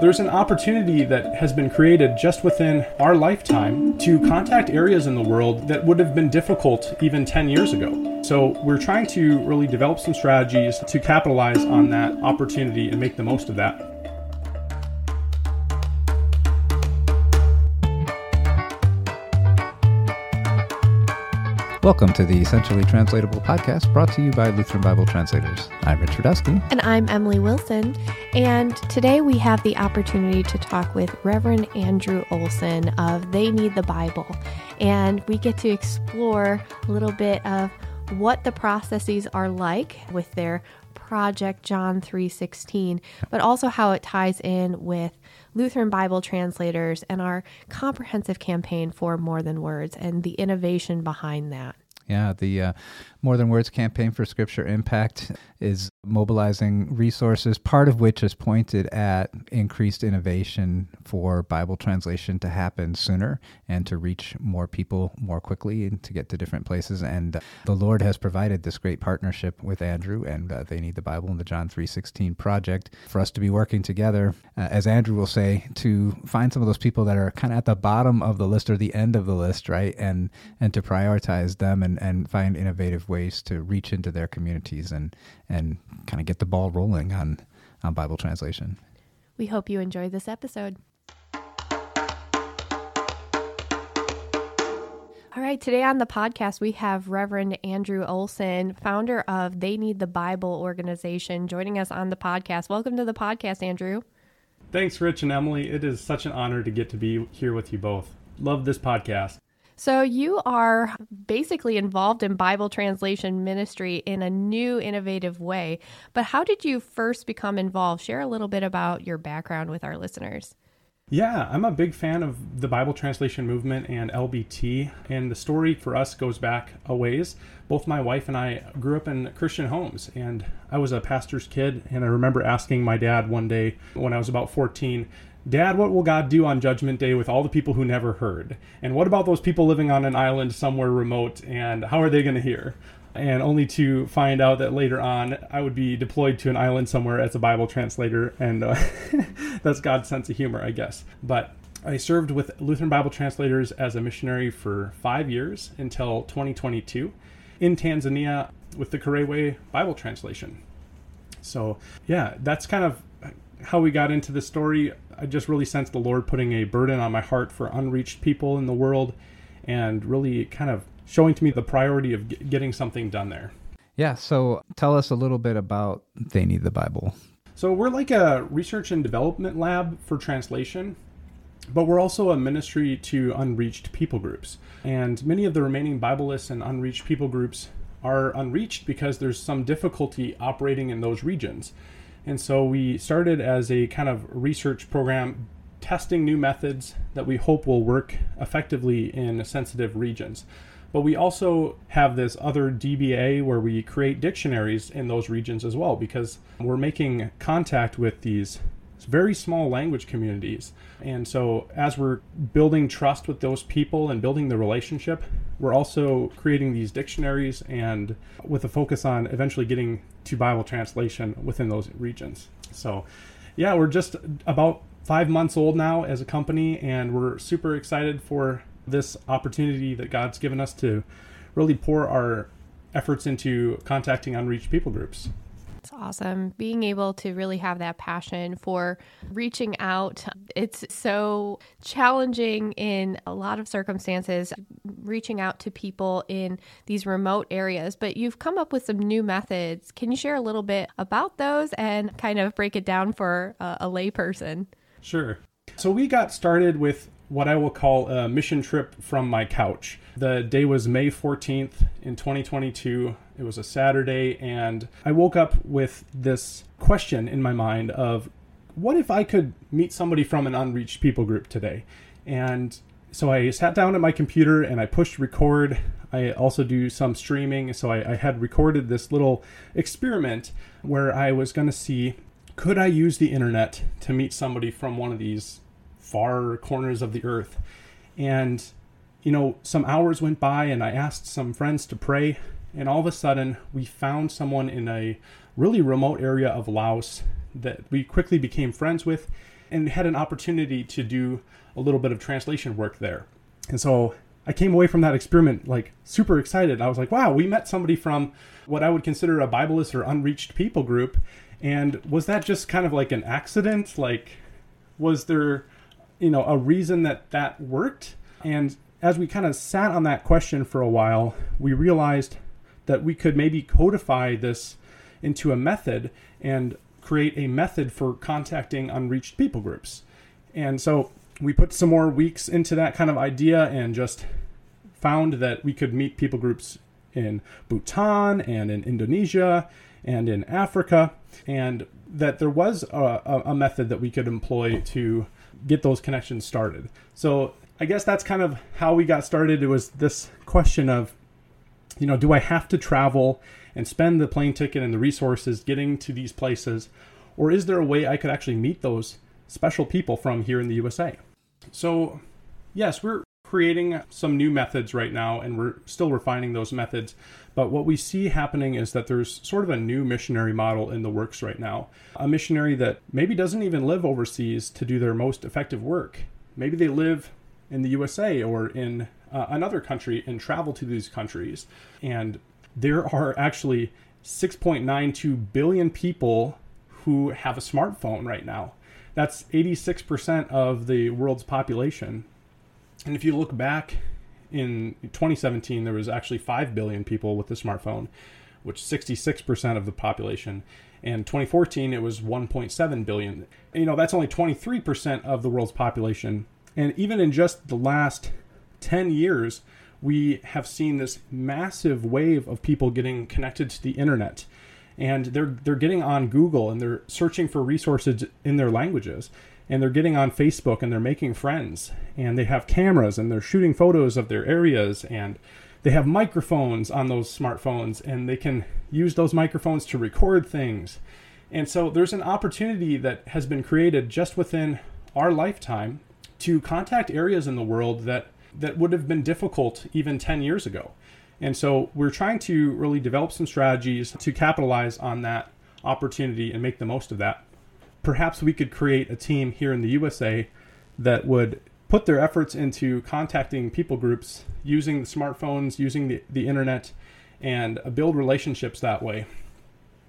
There's an opportunity that has been created just within our lifetime to contact areas in the world that would have been difficult even 10 years ago. So, we're trying to really develop some strategies to capitalize on that opportunity and make the most of that. Welcome to the Essentially Translatable podcast brought to you by Lutheran Bible Translators. I'm Rich Rudowske. And I'm Emily Wilson. And today we have the opportunity to talk with Reverend Andrew Olson of They Need the Bible. And we get to explore a little bit of what the processes are like with their project John 3:16, but also how it ties in with Lutheran Bible translators and our comprehensive campaign for More Than Words and the innovation behind that. Yeah, the uh, More Than Words campaign for Scripture Impact is mobilizing resources, part of which is pointed at increased innovation for Bible translation to happen sooner and to reach more people more quickly and to get to different places. And the Lord has provided this great partnership with Andrew and uh, They Need the Bible and the John 3.16 project for us to be working together, uh, as Andrew will say, to find some of those people that are kind of at the bottom of the list or the end of the list, right? And, and to prioritize them and, and find innovative ways to reach into their communities and, and kind of get the ball rolling on, on Bible translation. We hope you enjoy this episode. All right, today on the podcast, we have Reverend Andrew Olson, founder of They Need the Bible organization, joining us on the podcast. Welcome to the podcast, Andrew. Thanks, Rich and Emily. It is such an honor to get to be here with you both. Love this podcast. So, you are basically involved in Bible translation ministry in a new, innovative way. But how did you first become involved? Share a little bit about your background with our listeners. Yeah, I'm a big fan of the Bible translation movement and LBT. And the story for us goes back a ways. Both my wife and I grew up in Christian homes, and I was a pastor's kid. And I remember asking my dad one day when I was about 14, Dad, what will God do on Judgment Day with all the people who never heard? And what about those people living on an island somewhere remote? And how are they going to hear? And only to find out that later on I would be deployed to an island somewhere as a Bible translator. And uh, that's God's sense of humor, I guess. But I served with Lutheran Bible translators as a missionary for five years until 2022 in Tanzania with the Kerewe Bible translation. So, yeah, that's kind of how we got into the story. I just really sense the Lord putting a burden on my heart for unreached people in the world and really kind of showing to me the priority of getting something done there. Yeah, so tell us a little bit about They Need the Bible. So, we're like a research and development lab for translation, but we're also a ministry to unreached people groups. And many of the remaining Bibleless and unreached people groups are unreached because there's some difficulty operating in those regions. And so we started as a kind of research program testing new methods that we hope will work effectively in sensitive regions. But we also have this other DBA where we create dictionaries in those regions as well because we're making contact with these very small language communities. And so, as we're building trust with those people and building the relationship, we're also creating these dictionaries and with a focus on eventually getting to Bible translation within those regions. So, yeah, we're just about five months old now as a company, and we're super excited for this opportunity that God's given us to really pour our efforts into contacting unreached people groups. It's awesome. Being able to really have that passion for reaching out. It's so challenging in a lot of circumstances, reaching out to people in these remote areas, but you've come up with some new methods. Can you share a little bit about those and kind of break it down for a, a layperson? Sure. So we got started with what I will call a mission trip from my couch. The day was May 14th in 2022. It was a Saturday, and I woke up with this question in my mind of what if I could meet somebody from an unreached people group today? And so I sat down at my computer and I pushed record. I also do some streaming, so I, I had recorded this little experiment where I was going to see could I use the internet to meet somebody from one of these far corners of the earth. And, you know, some hours went by and I asked some friends to pray. And all of a sudden, we found someone in a really remote area of Laos that we quickly became friends with. and had an opportunity to do a little bit of translation work there. And so I came away from that experiment like super excited. I was like, wow, we met somebody from what I would consider a Bibleless or unreached people group. And was that just kind of like an accident? Like, was there, you know, a reason that that worked? And as we kind of sat on that question for a while, we realized that we could maybe codify this into a method and create a method for contacting unreached people groups. And so we put some more weeks into that kind of idea and just found that we could meet people groups in Bhutan and in Indonesia and in Africa, and that there was a, a, method that we could employ to get those connections started. So I guess that's kind of how we got started. It was this question of, you know, do I have to travel and spend the plane ticket and the resources getting to these places, or is there a way I could actually meet those special people from here in the USA? So, yes, we're creating some new methods right now and we're still refining those methods. But what we see happening is that there's sort of a new missionary model in the works right now. A missionary that maybe doesn't even live overseas to do their most effective work. Maybe they live in the USA or in uh, another country and travel to these countries. And there are actually 6.92 billion people who have a smartphone right now. That's 86% of the world's population. And if you look back in 2017, there was actually 5 billion people with a smartphone, which 66% of the population. And 2014, it was 1.7 billion. You know, that's only 23% of the world's population. And even in just the last 10 years, we have seen this massive wave of people getting connected to the internet and they're they're getting on Google and they're searching for resources in their languages and they're getting on Facebook and they're making friends and they have cameras and they're shooting photos of their areas and they have microphones on those smartphones and they can use those microphones to record things. And so there's an opportunity that has been created just within our lifetime to contact areas in the world that that would have been difficult even 10 years ago. And so we're trying to really develop some strategies to capitalize on that opportunity and make the most of that. Perhaps we could create a team here in the USA that would put their efforts into contacting people groups using the smartphones, using the, the internet, and build relationships that way.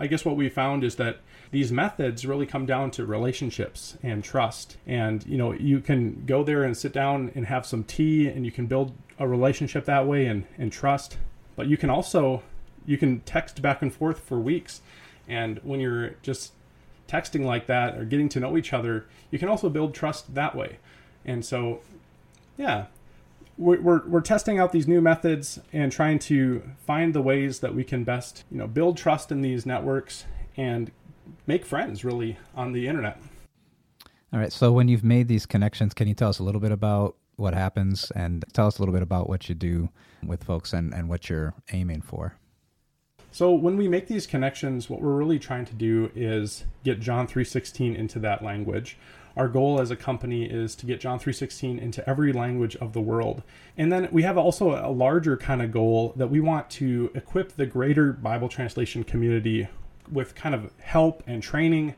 I guess what we found is that these methods really come down to relationships and trust. And you know, you can go there and sit down and have some tea and you can build a relationship that way and, and trust. But you can also you can text back and forth for weeks. And when you're just texting like that or getting to know each other, you can also build trust that way. And so, yeah, we're, we're, we're, testing out these new methods and trying to find the ways that we can best, you know, build trust in these networks and make friends really on the internet. All right. So when you've made these connections, can you tell us a little bit about what happens and tell us a little bit about what you do with folks and, and what you're aiming for? So when we make these connections, what we're really trying to do is get John 3:16 into that language. Our goal as a company is to get John 3:16 into every language of the world. And then we have also a larger kind of goal that we want to equip the greater Bible translation community with kind of help and training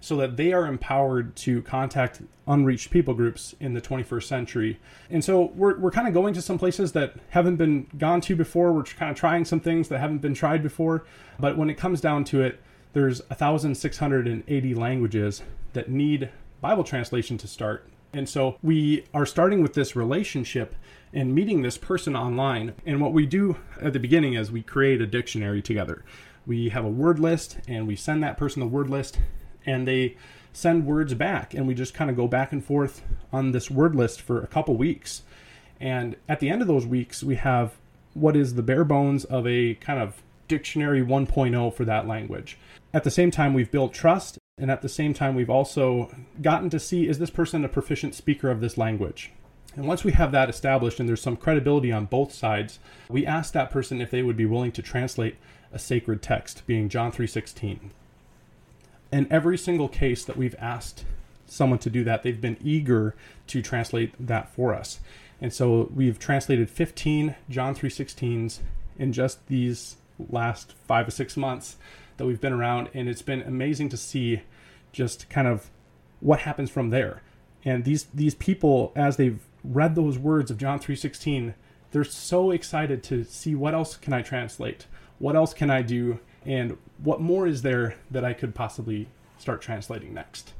so that they are empowered to contact unreached people groups in the 21st century. And so we're, we're kind of going to some places that haven't been gone to before. We're kind of trying some things that haven't been tried before. But when it comes down to it, there's 1,680 languages that need Bible translation to start. And so we are starting with this relationship and meeting this person online. And what we do at the beginning is we create a dictionary together we have a word list and we send that person the word list and they send words back and we just kind of go back and forth on this word list for a couple weeks. And at the end of those weeks we have what is the bare bones of a kind of dictionary 1.0 for that language. At the same time we've built trust and at the same time we've also gotten to see is this person a proficient speaker of this language? And once we have that established and there's some credibility on both sides we ask that person if they would be willing to translate a sacred text, being John 3:16. In every single case that we've asked someone to do that, they've been eager to translate that for us. And so we've translated 15 John 3:16s in just these last 5 or 6 months that we've been around and it's been amazing to see just kind of what happens from there. And these these people, as they've read those words of John three sixteen, they're so excited to see what else can I translate, what else can I do, and what more is there that I could possibly start translating next.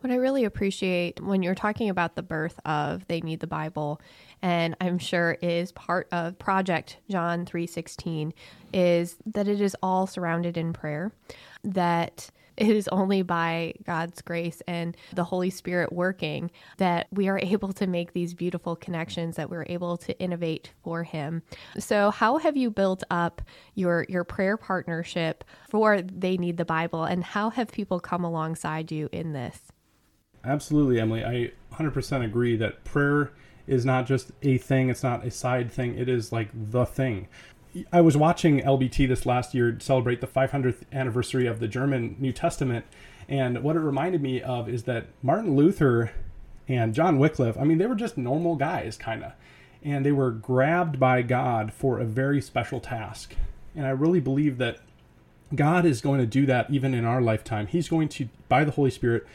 What I really appreciate when you're talking about the birth of They Need the Bible, and I'm sure is part of Project John 316, is that it is all surrounded in prayer, that it is only by God's grace and the Holy Spirit working that we are able to make these beautiful connections, that we're able to innovate for Him. So, how have you built up your your prayer partnership for They Need the Bible, and how have people come alongside you in this? Absolutely, Emily. I 100% agree that prayer is not just a thing, it's not a side thing, it is like the thing. I was watching LBT this last year celebrate the 500th anniversary of the German New Testament, and what it reminded me of is that Martin Luther and John Wycliffe, I mean, they were just normal guys, kind of, and they were grabbed by God for a very special task. And I really believe that God is going to do that even in our lifetime. He's going to, by the Holy Spirit,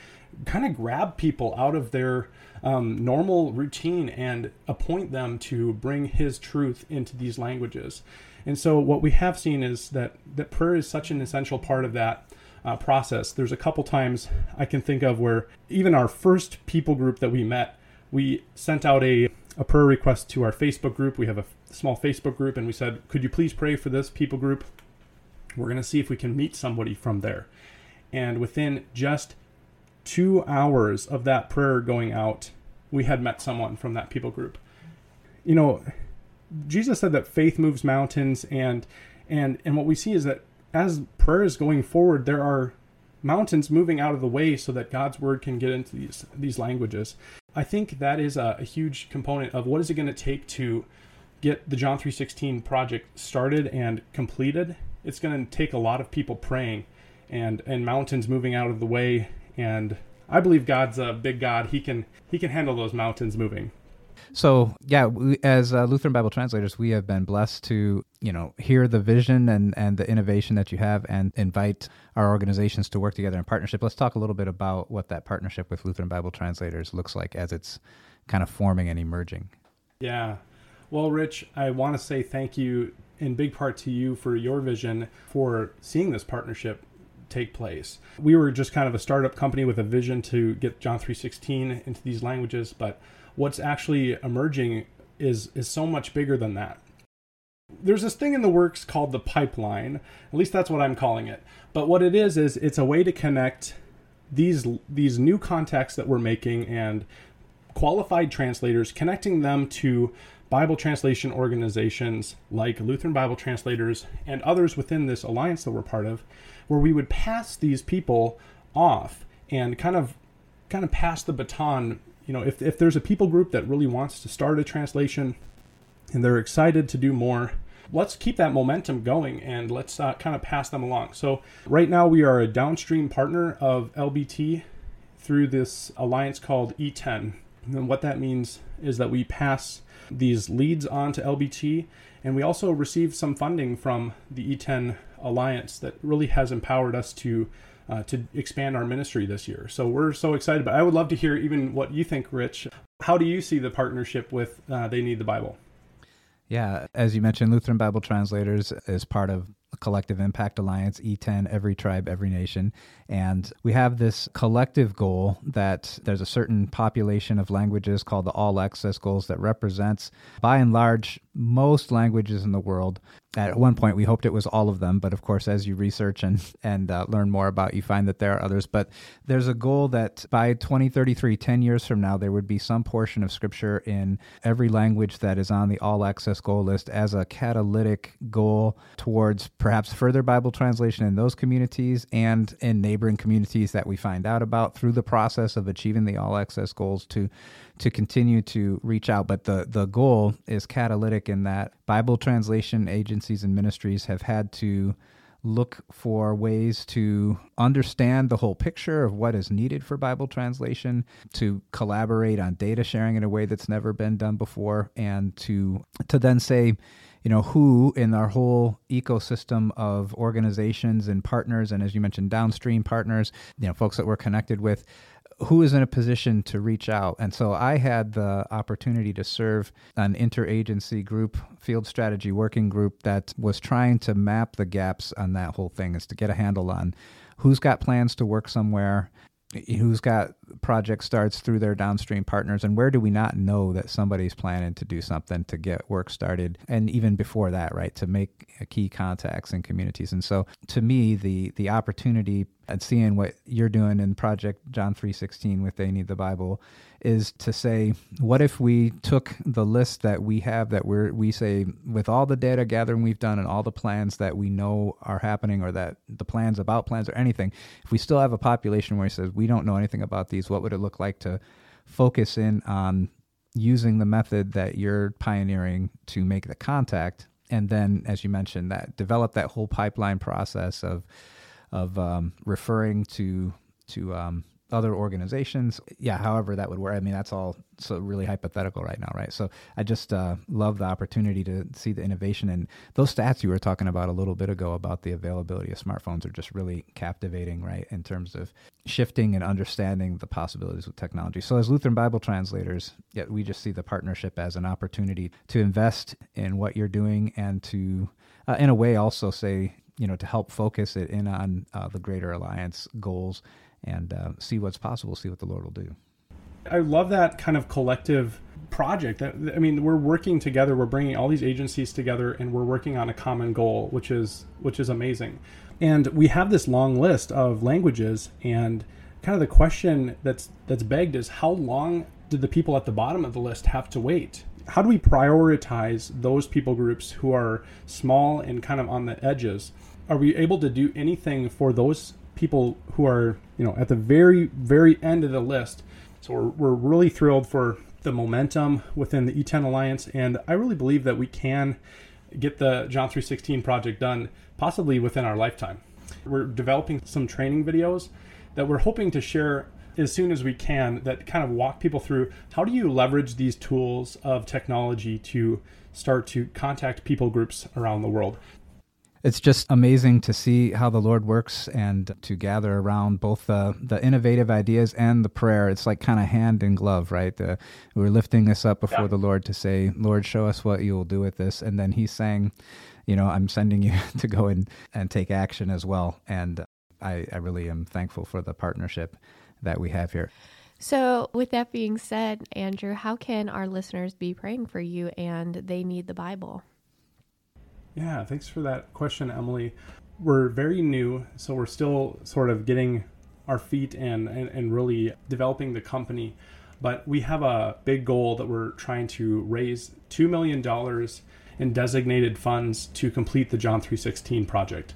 kind of grab people out of their um, normal routine and appoint them to bring His truth into these languages. And so, what we have seen is that that prayer is such an essential part of that uh, process. There's a couple times I can think of where even our first people group that we met, we sent out a a prayer request to our Facebook group. We have a small Facebook group, and we said, "Could you please pray for this people group?" We're going to see if we can meet somebody from there. And within just two hours of that prayer going out, we had met someone from that people group. You know, Jesus said that faith moves mountains, and and and what we see is that as prayer is going forward, there are mountains moving out of the way so that God's word can get into these these languages. I think that is a, a huge component of what is it going to take to get the John 3:16 project started and completed. It's going to take a lot of people praying and and mountains moving out of the way and I believe God's a big God. He can he can handle those mountains moving. So yeah, we, as uh, Lutheran Bible translators, we have been blessed to you know hear the vision and and the innovation that you have, and invite our organizations to work together in partnership. Let's talk a little bit about what that partnership with Lutheran Bible translators looks like as it's kind of forming and emerging. Yeah, well, Rich, I want to say thank you in big part to you for your vision for seeing this partnership take place. We were just kind of a startup company with a vision to get John 3:16 into these languages, but what's actually emerging is is so much bigger than that. There's this thing in the works called the pipeline. At least that's what I'm calling it. But what it is is it's a way to connect these these new contacts that we're making and qualified translators connecting them to Bible translation organizations like Lutheran Bible Translators and others within this alliance that we're part of where we would pass these people off and kind of kind of pass the baton you know if, if there's a people group that really wants to start a translation and they're excited to do more let's keep that momentum going and let's uh, kind of pass them along. So right now we are a downstream partner of lbt through this alliance called e10 and what that means is that we pass these leads on to lbt and we also receive some funding from the e10 alliance that really has empowered us to uh, to expand our ministry this year. So we're so excited. But I would love to hear even what you think, Rich. How do you see the partnership with uh, They Need the Bible? Yeah, as you mentioned, Lutheran Bible Translators is part of Collective Impact Alliance, E10, Every Tribe, Every Nation. And we have this collective goal that there's a certain population of languages called the All Access Goals that represents, by and large, most languages in the world. At one point, we hoped it was all of them, but of course, as you research and and uh, learn more about, you find that there are others. But there's a goal that by 2033, 10 years from now, there would be some portion of Scripture in every language that is on the All Access Goal list as a catalytic goal towards perhaps further Bible translation in those communities and in neighboring communities that we find out about through the process of achieving the All Access goals to to continue to reach out. But the, the goal is catalytic in that Bible translation agencies and ministries have had to look for ways to understand the whole picture of what is needed for Bible translation, to collaborate on data sharing in a way that's never been done before, and to to then say, you know, who in our whole ecosystem of organizations and partners, and as you mentioned, downstream partners, you know, folks that we're connected with, who is in a position to reach out. And so I had the opportunity to serve an interagency group, field strategy working group that was trying to map the gaps on that whole thing, is to get a handle on who's got plans to work somewhere, who's got project starts through their downstream partners and where do we not know that somebody's planning to do something to get work started and even before that right to make key contacts in communities and so to me the the opportunity and seeing what you're doing in project john 316 with they need the bible is to say what if we took the list that we have that we're we say with all the data gathering we've done and all the plans that we know are happening or that the plans about plans or anything if we still have a population where he says we don't know anything about these what would it look like to focus in on using the method that you're pioneering to make the contact? And then as you mentioned that develop that whole pipeline process of of um, referring to to um, other organizations. Yeah, however that would work. I mean, that's all so really hypothetical right now, right? So I just uh, love the opportunity to see the innovation and those stats you were talking about a little bit ago about the availability of smartphones are just really captivating, right? In terms of shifting and understanding the possibilities with technology. So as Lutheran Bible translators, yeah, we just see the partnership as an opportunity to invest in what you're doing and to, uh, in a way, also say you know to help focus it in on uh, the greater alliance goals and uh, see what's possible see what the lord will do. I love that kind of collective project i mean we're working together we're bringing all these agencies together and we're working on a common goal which is which is amazing. And we have this long list of languages and kind of the question that's that's begged is how long did the people at the bottom of the list have to wait how do we prioritize those people groups who are small and kind of on the edges? Are we able to do anything for those people who are you know at the very very end of the list? So we're, we're really thrilled for the momentum within the e10 alliance and i really believe that we can get the john 316 project done possibly within our lifetime. We're developing some training videos that we're hoping to share as soon as we can that kind of walk people through how do you leverage these tools of technology to start to contact people groups around the world it's just amazing to see how the Lord works and to gather around both the, the innovative ideas and the prayer. It's like kind of hand in glove, right? The, we're lifting this up before yeah. the Lord to say, Lord, show us what you will do with this. And then He's saying, you know, I'm sending you to go and, and take action as well. And I, I really am thankful for the partnership that we have here. So, with that being said, Andrew, how can our listeners be praying for you and they need the Bible? Yeah, thanks for that question, Emily. We're very new, so we're still sort of getting our feet and, and, and really developing the company. But we have a big goal that we're trying to raise $2 million in designated funds to complete the John 316 project.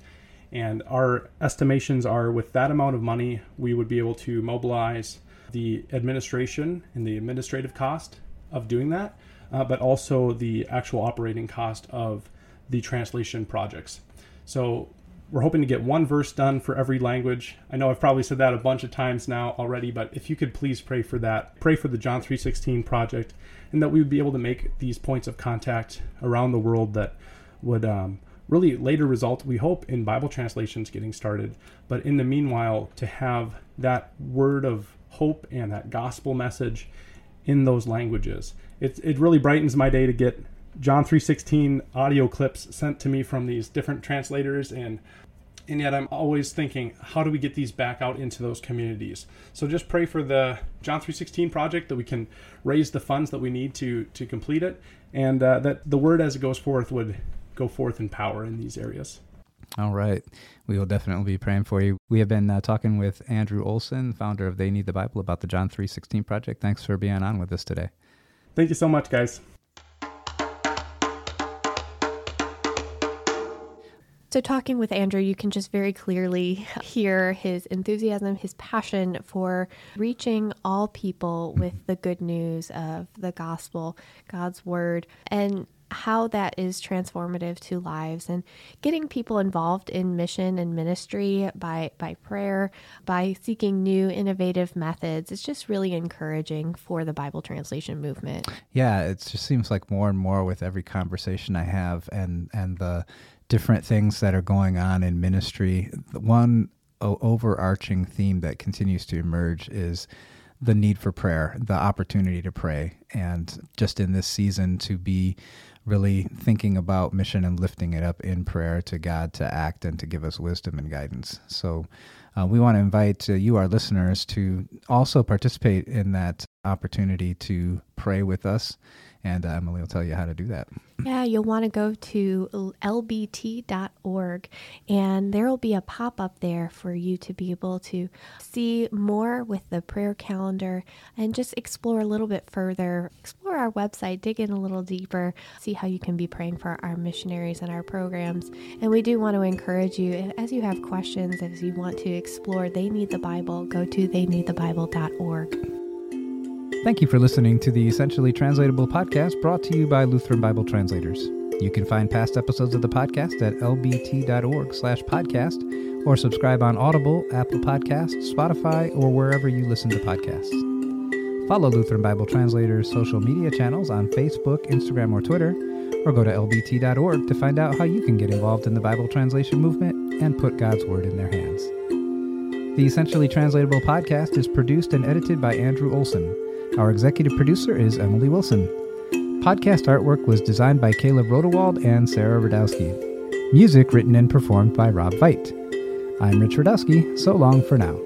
And our estimations are with that amount of money, we would be able to mobilize the administration and the administrative cost of doing that, uh, but also the actual operating cost of the translation projects. So we're hoping to get one verse done for every language. I know I've probably said that a bunch of times now already, but if you could please pray for that, pray for the John 3:16 project, and that we would be able to make these points of contact around the world that would um, really later result, we hope, in Bible translations getting started. But in the meanwhile, to have that word of hope and that gospel message in those languages, it it really brightens my day to get John 3:16 audio clips sent to me from these different translators and and yet I'm always thinking how do we get these back out into those communities. So just pray for the John 3:16 project that we can raise the funds that we need to to complete it and uh, that the word as it goes forth would go forth in power in these areas. All right. We will definitely be praying for you. We have been uh, talking with Andrew Olson, founder of They Need the Bible, about the John 3.16 project. Thanks for being on with us today. Thank you so much, guys. So, talking with Andrew, you can just very clearly hear his enthusiasm, his passion for reaching all people with the good news of the gospel, God's word, and how that is transformative to lives and getting people involved in mission and ministry by by prayer by seeking new innovative methods it's just really encouraging for the bible translation movement yeah it just seems like more and more with every conversation i have and and the different things that are going on in ministry. One overarching theme that continues to emerge is the need for prayer, the opportunity to pray, and just in this season to be really thinking about mission and lifting it up in prayer to God to act and to give us wisdom and guidance. So, uh, we want to invite uh, you, our listeners, to also participate in that opportunity to pray with us and uh, Emily will tell you how to do that. Yeah, you'll want to go to lbt.org, and there will be a pop up there for you to be able to see more with the prayer calendar and just explore a little bit further. Explore our website, dig in a little deeper, see how you can be praying for our missionaries and our programs. And we do want to encourage you, as you have questions, as you want to explore They Need the Bible, go to theyneedthebible.org. Thank you for listening to the Essentially Translatable podcast brought to you by Lutheran Bible Translators. You can find past episodes of the podcast at lbt.org slash podcast or subscribe on Audible, Apple Podcasts, Spotify, or wherever you listen to podcasts. Follow Lutheran Bible Translators' social media channels on Facebook, Instagram, or Twitter, or go to lbt.org to find out how you can get involved in the Bible translation movement and put God's Word in their hands. The Essentially Translatable podcast is produced and edited by Andrew Olson. Our executive producer is Emily Wilson. Podcast artwork was designed by Caleb Rodewald and Sarah Radowski. Music written and performed by Rob Veit. I'm Rich Rudowske. So long for now.